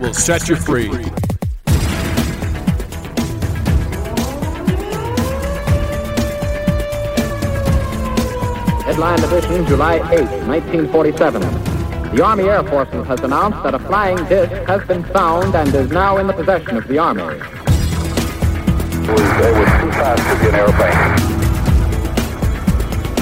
will set you free. Headline Edition, July 8, 1947. The Army Air Forces has announced that a flying disc has been found and is now in the possession of the Army. It was, it was too fast to be an airplane.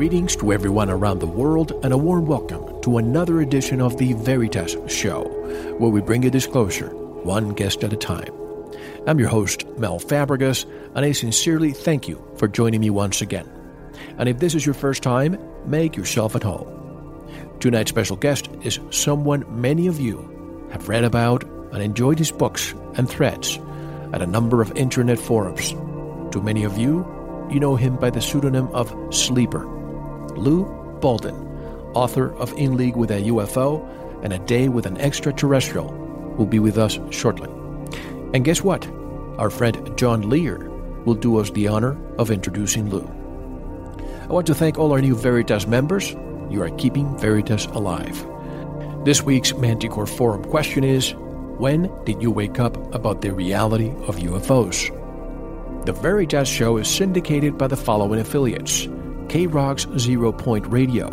Greetings to everyone around the world, and a warm welcome to another edition of the Veritas Show, where we bring you disclosure, one guest at a time. I'm your host, Mel Fabregas, and I sincerely thank you for joining me once again. And if this is your first time, make yourself at home. Tonight's special guest is someone many of you have read about and enjoyed his books and threads at a number of internet forums. To many of you, you know him by the pseudonym of Sleeper. Lou Baldin, author of In League with a UFO and A Day with an Extraterrestrial, will be with us shortly. And guess what? Our friend John Lear will do us the honor of introducing Lou. I want to thank all our new Veritas members. You are keeping Veritas alive. This week's Manticore Forum question is When did you wake up about the reality of UFOs? The Veritas show is syndicated by the following affiliates K Rock's Zero Point Radio,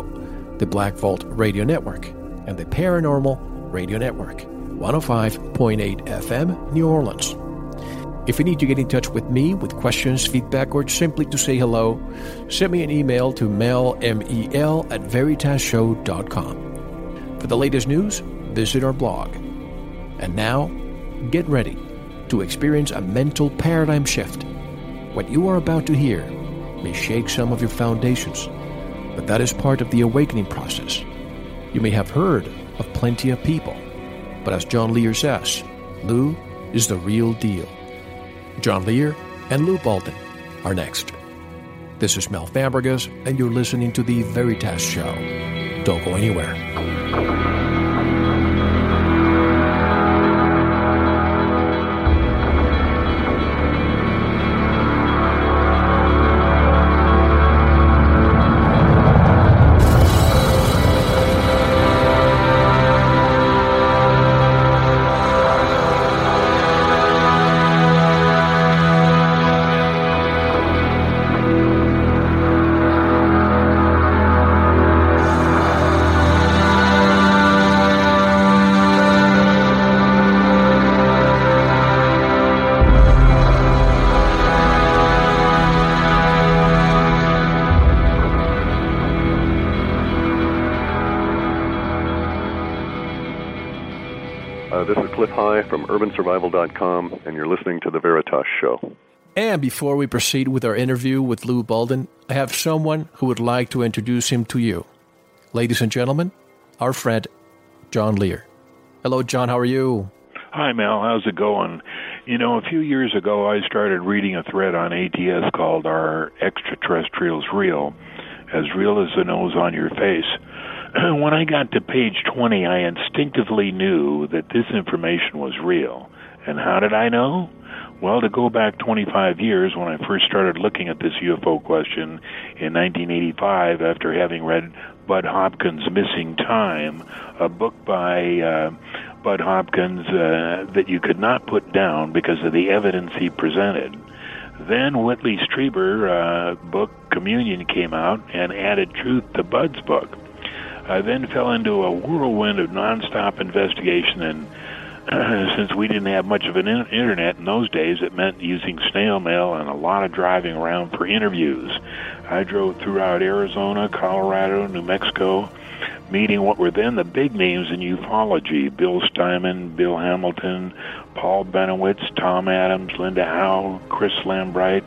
the Black Vault Radio Network, and the Paranormal Radio Network, 105.8 FM, New Orleans. If you need to get in touch with me with questions, feedback, or simply to say hello, send me an email to mel, M-E-L, at veritasshow.com. For the latest news, visit our blog. And now, get ready to experience a mental paradigm shift. What you are about to hear may shake some of your foundations, but that is part of the awakening process. You may have heard of plenty of people, but as John Lear says, Lou is the real deal. John Lear and Lou Baldin are next. This is Mel Fabregas, and you're listening to The Veritas Show. Don't go anywhere. Uh, this is Cliff High from UrbanSurvival.com, and you're listening to The Veritas Show. And before we proceed with our interview with Lou Baldin, I have someone who would like to introduce him to you. Ladies and gentlemen, our friend, John Lear. Hello, John. How are you? Hi, Mel. How's it going? You know, a few years ago, I started reading a thread on ATS called Are Extraterrestrials Real? As real as the nose on your face. when I got to page 20, I instinctively knew that this information was real. And how did I know? Well, to go back 25 years when I first started looking at this UFO question in 1985 after having read Bud Hopkins' Missing Time, a book by uh, Bud Hopkins uh, that you could not put down because of the evidence he presented. Then Whitley Strieber' uh, book Communion came out and added truth to Bud's book. I then fell into a whirlwind of nonstop investigation, and since we didn't have much of an in- internet in those days, it meant using snail mail and a lot of driving around for interviews. I drove throughout Arizona, Colorado, New Mexico, meeting what were then the big names in ufology Bill Steinman, Bill Hamilton, Paul Bennewitz, Tom Adams, Linda Howe, Chris Lambright,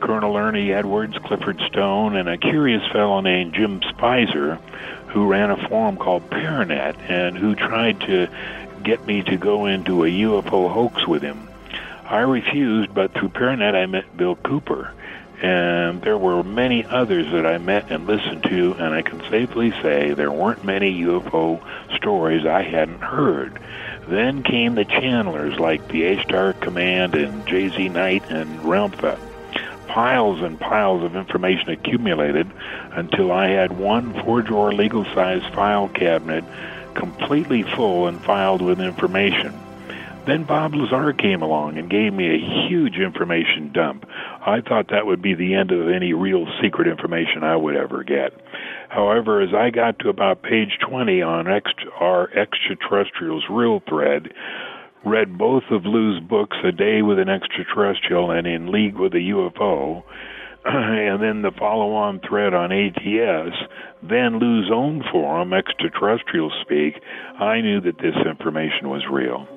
Colonel Ernie Edwards, Clifford Stone, and a curious fellow named Jim Speiser, who ran a forum called Paranet and who tried to get me to go into a UFO hoax with him. I refused, but through Paranet I met Bill Cooper and there were many others that I met and listened to, and I can safely say there weren't many UFO stories I hadn't heard. Then came the channelers like the Ashtar Command and JZ Knight and Ramtha. Piles and piles of information accumulated until I had one four-drawer legal-sized file cabinet completely full and filed with information. Then Bob Lazar came along and gave me a huge information dump. I thought that would be the end of any real secret information I would ever get. However, as I got to about page 20 on extra, our extraterrestrials real thread, read both of Lou's books, A Day with an Extraterrestrial and In League with a UFO, and then the follow on thread on ATS, then Lou's own forum, Extraterrestrial Speak, I knew that this information was real.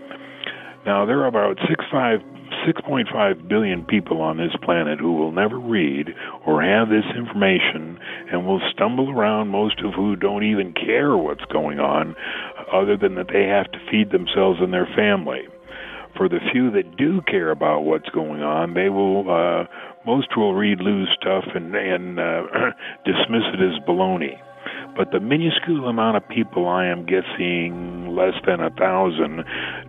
Now, there are about 6.5 billion people on this planet who will never read or have this information and will stumble around, most of who don't even care what's going on, other than that they have to feed themselves and their family. For the few that do care about what's going on, they will, uh, most will read Lou's stuff and, and uh, dismiss it as baloney but the minuscule amount of people I am guessing less than a thousand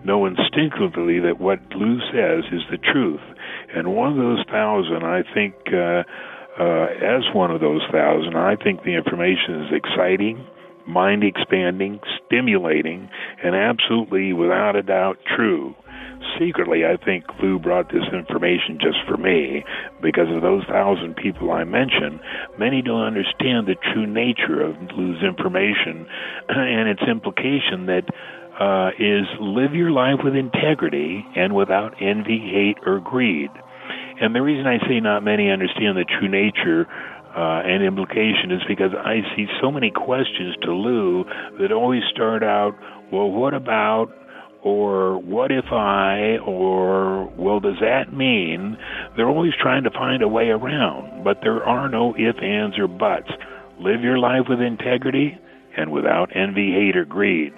know instinctively that what Lou says is the truth. And one of those thousand, I think, uh, uh, as one of those thousand, I think the information is exciting, mind expanding, stimulating, and absolutely, without a doubt, true secretly, I think Lou brought this information just for me because of those thousand people I mentioned. Many don't understand the true nature of Lou's information and its implication that uh, is live your life with integrity and without envy, hate, or greed. And the reason I say not many understand the true nature uh, and implication is because I see so many questions to Lou that always start out, well, what about or what if I, or well, does that mean? They're always trying to find a way around, but there are no if, ands, or buts. Live your life with integrity and without envy, hate, or greed.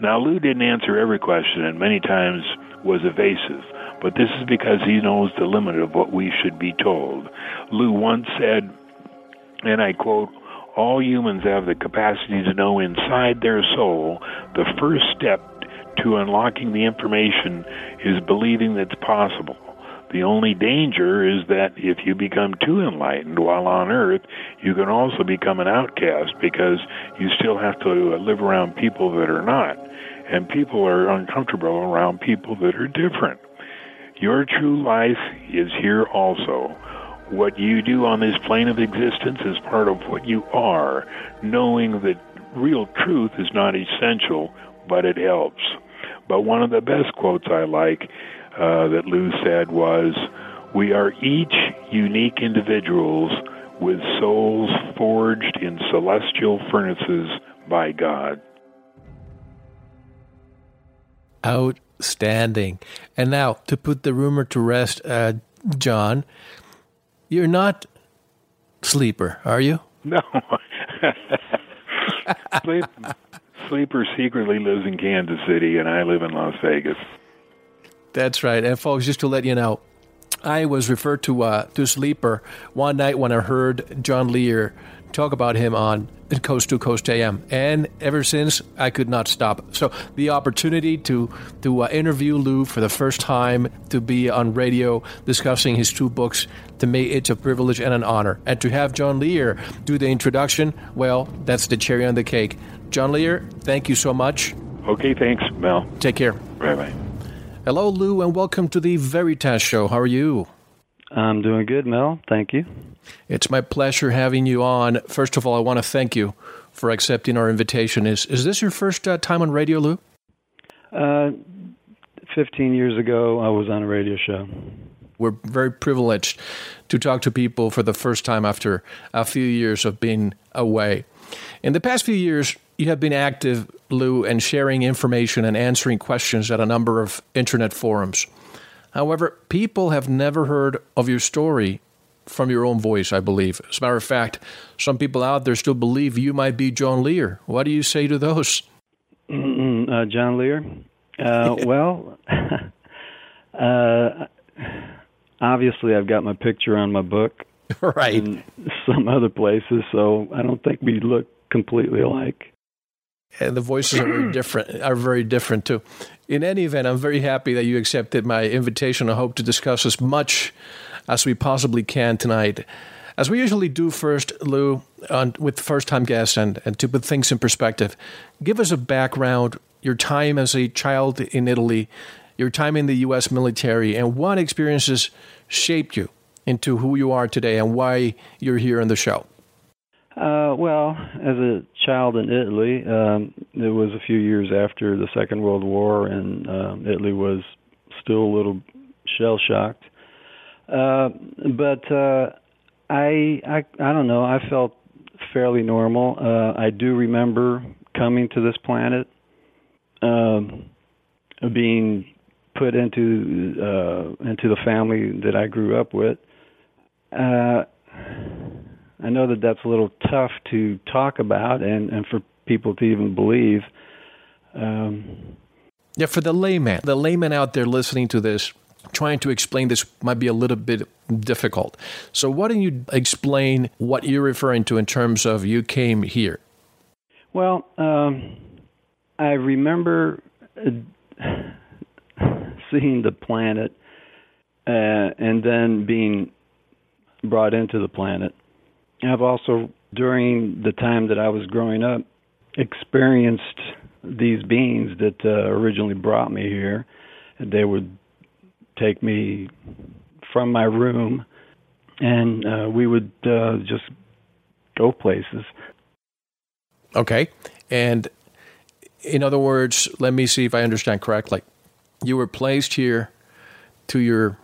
Now, Lou didn't answer every question and many times was evasive, but this is because he knows the limit of what we should be told. Lou once said, and I quote, all humans have the capacity to know inside their soul the first step to unlocking the information is believing that's possible. The only danger is that if you become too enlightened while on earth, you can also become an outcast because you still have to uh, live around people that are not. And people are uncomfortable around people that are different. Your true life is here also. What you do on this plane of existence is part of what you are, knowing that real truth is not essential, but it helps. But one of the best quotes I like uh, that Lou said was, We are each unique individuals with souls forged in celestial furnaces by God. Outstanding. And now, to put the rumor to rest, uh, John, you're not sleeper, are you? No. Sleep, Sleeper secretly lives in Kansas City, and I live in Las Vegas. That's right. And folks, just to let you know, I was referred to uh, to Sleeper one night when I heard John Lear talk about him on Coast to Coast AM, and ever since I could not stop. So the opportunity to to uh, interview Lou for the first time, to be on radio discussing his two books, to me it's a privilege and an honor. And to have John Lear do the introduction, well, that's the cherry on the cake. John Lear, thank you so much. Okay, thanks, Mel. Take care. Bye bye. Hello, Lou, and welcome to the Veritas Show. How are you? I'm doing good, Mel. Thank you. It's my pleasure having you on. First of all, I want to thank you for accepting our invitation. Is is this your first uh, time on radio, Lou? Uh, 15 years ago, I was on a radio show. We're very privileged to talk to people for the first time after a few years of being away. In the past few years, you have been active, Lou, and sharing information and answering questions at a number of internet forums. However, people have never heard of your story from your own voice, I believe. As a matter of fact, some people out there still believe you might be John Lear. What do you say to those? Uh, John Lear? Uh, well, uh, obviously, I've got my picture on my book. Right. And some other places, so I don't think we look completely alike. And the voices are very different. Are very different too. In any event, I'm very happy that you accepted my invitation. I hope to discuss as much as we possibly can tonight. As we usually do first, Lou, on, with first time guests, and, and to put things in perspective, give us a background, your time as a child in Italy, your time in the U.S. military, and what experiences shaped you into who you are today and why you're here on the show. Uh, well, as a child in Italy, um, it was a few years after the Second World War, and um, Italy was still a little shell shocked. Uh, but uh, I, I, I don't know. I felt fairly normal. Uh, I do remember coming to this planet, um, being put into uh, into the family that I grew up with. Uh, I know that that's a little tough to talk about and, and for people to even believe. Um, yeah, for the layman, the layman out there listening to this, trying to explain this might be a little bit difficult. So, why don't you explain what you're referring to in terms of you came here? Well, um, I remember uh, seeing the planet uh, and then being brought into the planet. I've also, during the time that I was growing up, experienced these beings that uh, originally brought me here. They would take me from my room, and uh, we would uh, just go places. Okay. And in other words, let me see if I understand correctly. You were placed here to your,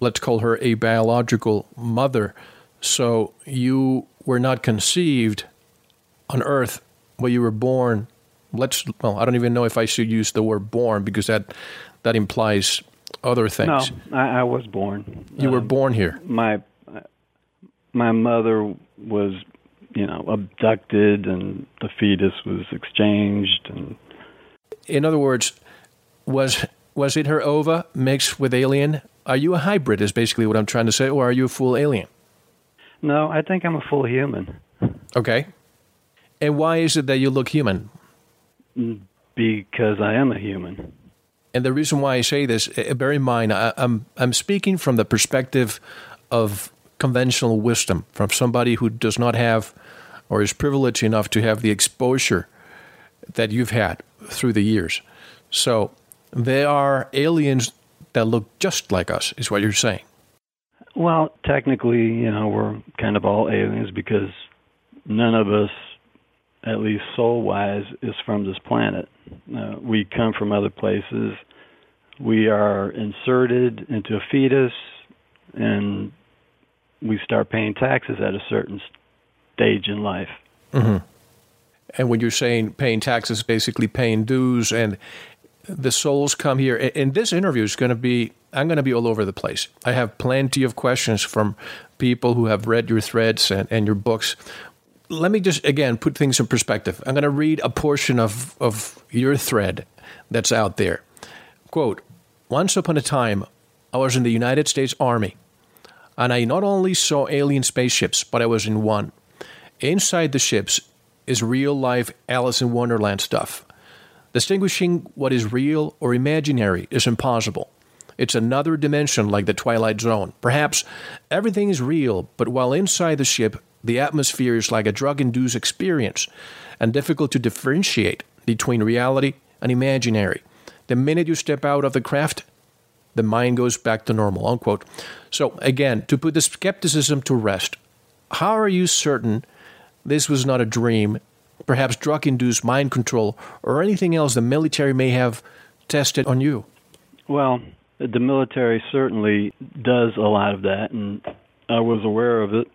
let's call her a biological mother. So you were not conceived on earth, but you were born. Let's, well, I don't even know if I should use the word born because that, that implies other things. No, I, I was born. You were Um, born here. My my mother was, you know, abducted, and the fetus was exchanged, and In other words, was was it her ova mixed with alien? Are you a hybrid? Is basically what I'm trying to say, or are you a full alien? No, I think I'm a full human Okay. And why is it that you look human? because I am a human. And the reason why I say this, uh, bear in mind, I, I'm I'm speaking from the perspective of conventional wisdom, from somebody who does not have, or is privileged enough to have the exposure that you've had through the years. So there are aliens that look just like us, is what you're saying. Well, technically, you know, we're kind of all aliens because none of us, at least soul wise, is from this planet. Uh, we come from other places. We are inserted into a fetus and we start paying taxes at a certain stage in life. Mm-hmm. And when you're saying paying taxes, basically paying dues, and the souls come here. And this interview is going to be, I'm going to be all over the place. I have plenty of questions from people who have read your threads and, and your books. Let me just, again, put things in perspective. I'm going to read a portion of, of your thread that's out there. Quote Once upon a time, I was in the United States Army, and I not only saw alien spaceships, but I was in one. Inside the ships is real life Alice in Wonderland stuff. Distinguishing what is real or imaginary is impossible. It's another dimension like the Twilight Zone. Perhaps everything is real, but while inside the ship, the atmosphere is like a drug induced experience and difficult to differentiate between reality and imaginary. The minute you step out of the craft, the mind goes back to normal. Unquote. So, again, to put the skepticism to rest, how are you certain this was not a dream, perhaps drug induced mind control, or anything else the military may have tested on you? Well, the military certainly does a lot of that, and I was aware of it.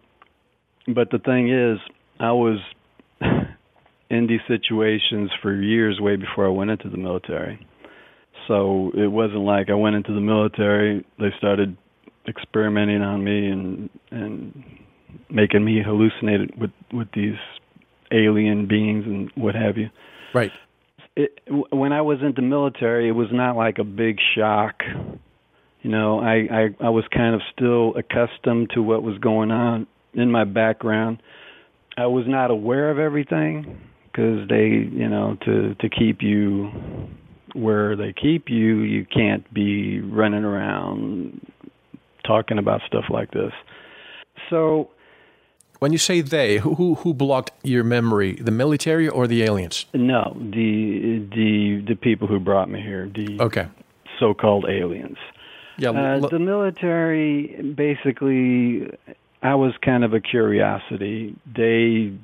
But the thing is, I was in these situations for years, way before I went into the military. So it wasn't like I went into the military, they started experimenting on me and and making me hallucinate with with these alien beings and what have you. Right. It, when I was in the military, it was not like a big shock. You know, I, I I was kind of still accustomed to what was going on in my background. I was not aware of everything because they, you know, to to keep you where they keep you, you can't be running around talking about stuff like this. So, when you say they, who who blocked your memory, the military or the aliens? No, the the the people who brought me here, the okay. so-called aliens. Yeah, uh, l- the military basically I was kind of a curiosity. They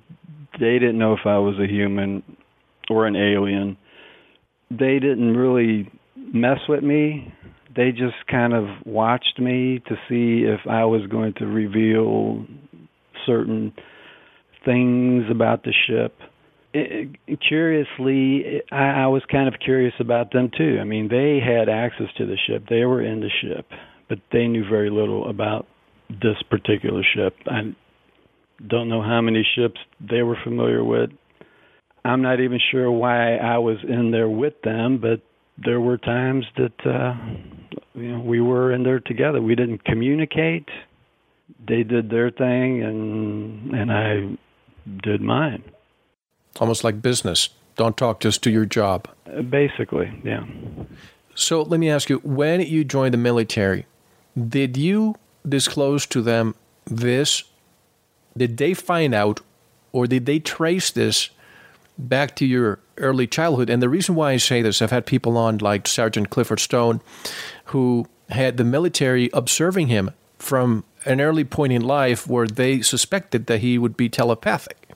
they didn't know if I was a human or an alien. They didn't really mess with me. They just kind of watched me to see if I was going to reveal certain things about the ship. It, curiously, I, I was kind of curious about them too. I mean, they had access to the ship. They were in the ship, but they knew very little about this particular ship. I don't know how many ships they were familiar with. I'm not even sure why I was in there with them, but there were times that uh you know we were in there together. We didn't communicate. They did their thing and and I did mine. Almost like business. Don't talk, just do your job. Uh, basically, yeah. So let me ask you when you joined the military, did you disclose to them this? Did they find out or did they trace this back to your early childhood? And the reason why I say this, I've had people on like Sergeant Clifford Stone who had the military observing him from an early point in life where they suspected that he would be telepathic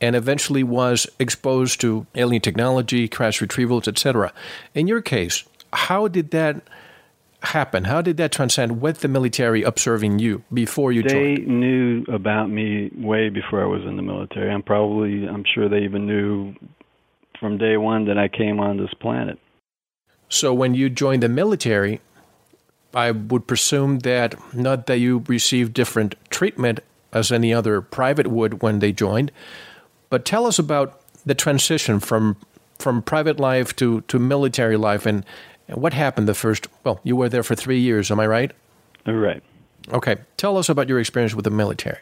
and eventually was exposed to alien technology, crash retrievals, etc. In your case, how did that happen? How did that transcend with the military observing you before you they joined? They knew about me way before I was in the military. I'm probably, I'm sure they even knew from day one that I came on this planet. So when you joined the military, I would presume that not that you received different treatment as any other private would when they joined, but tell us about the transition from from private life to, to military life and, and what happened the first well, you were there for three years, am I right? Right. Okay. Tell us about your experience with the military.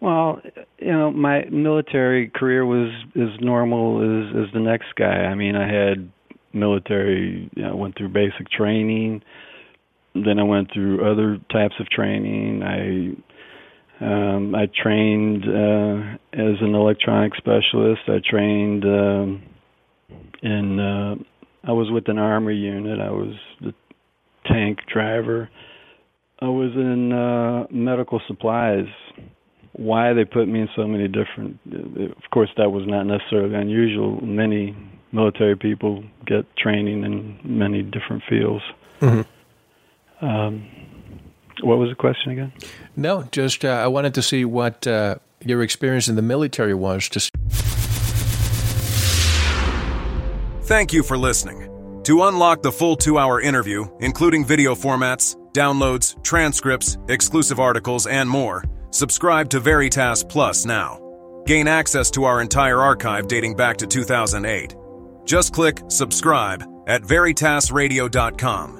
Well, you know, my military career was as normal as as the next guy. I mean, I had military, you know, went through basic training, then I went through other types of training. I um, I trained uh, as an electronic specialist. I trained um, in. Uh, I was with an army unit. I was the tank driver. I was in uh, medical supplies. Why they put me in so many different? Of course, that was not necessarily unusual. Many military people get training in many different fields. Mm-hmm. Um, what was the question again? No, just uh, I wanted to see what uh, your experience in the military was. Just thank you for listening. To unlock the full two hour interview, including video formats, downloads, transcripts, exclusive articles, and more, subscribe to Veritas Plus now. Gain access to our entire archive dating back to 2008. Just click subscribe at veritasradio.com.